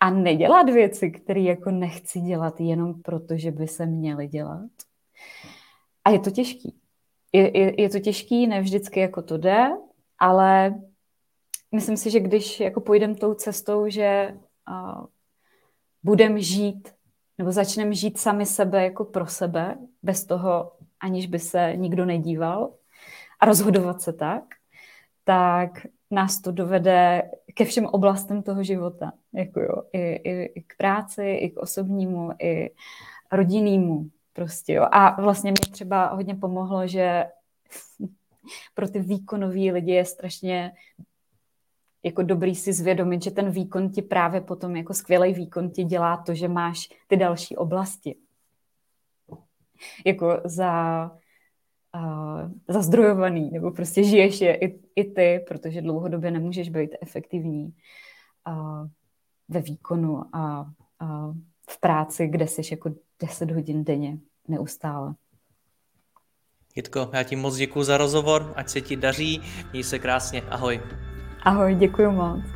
a nedělat věci, které jako nechci dělat jenom proto, že by se měly dělat. A je to těžký. Je, je, je to těžký, ne vždycky jako to jde, ale myslím si, že když jako půjdeme tou cestou, že uh, budeme žít nebo začneme žít sami sebe jako pro sebe, bez toho, aniž by se nikdo nedíval a rozhodovat se tak, tak nás to dovede ke všem oblastem toho života. Jako jo, i, i, i k práci, i k osobnímu, i rodinnému. Prostě jo. A vlastně mě třeba hodně pomohlo, že pro ty výkonový lidi je strašně jako dobrý si zvědomit, že ten výkon ti právě potom jako skvělý výkon ti dělá to, že máš ty další oblasti. Jako za, uh, zazdrojovaný, nebo prostě žiješ je i, i ty, protože dlouhodobě nemůžeš být efektivní uh, ve výkonu a uh, v práci, kde jsi jako 10 hodin denně neustále. Jitko, já ti moc děkuji za rozhovor, ať se ti daří, měj se krásně, ahoj. Ahoj, děkuji moc.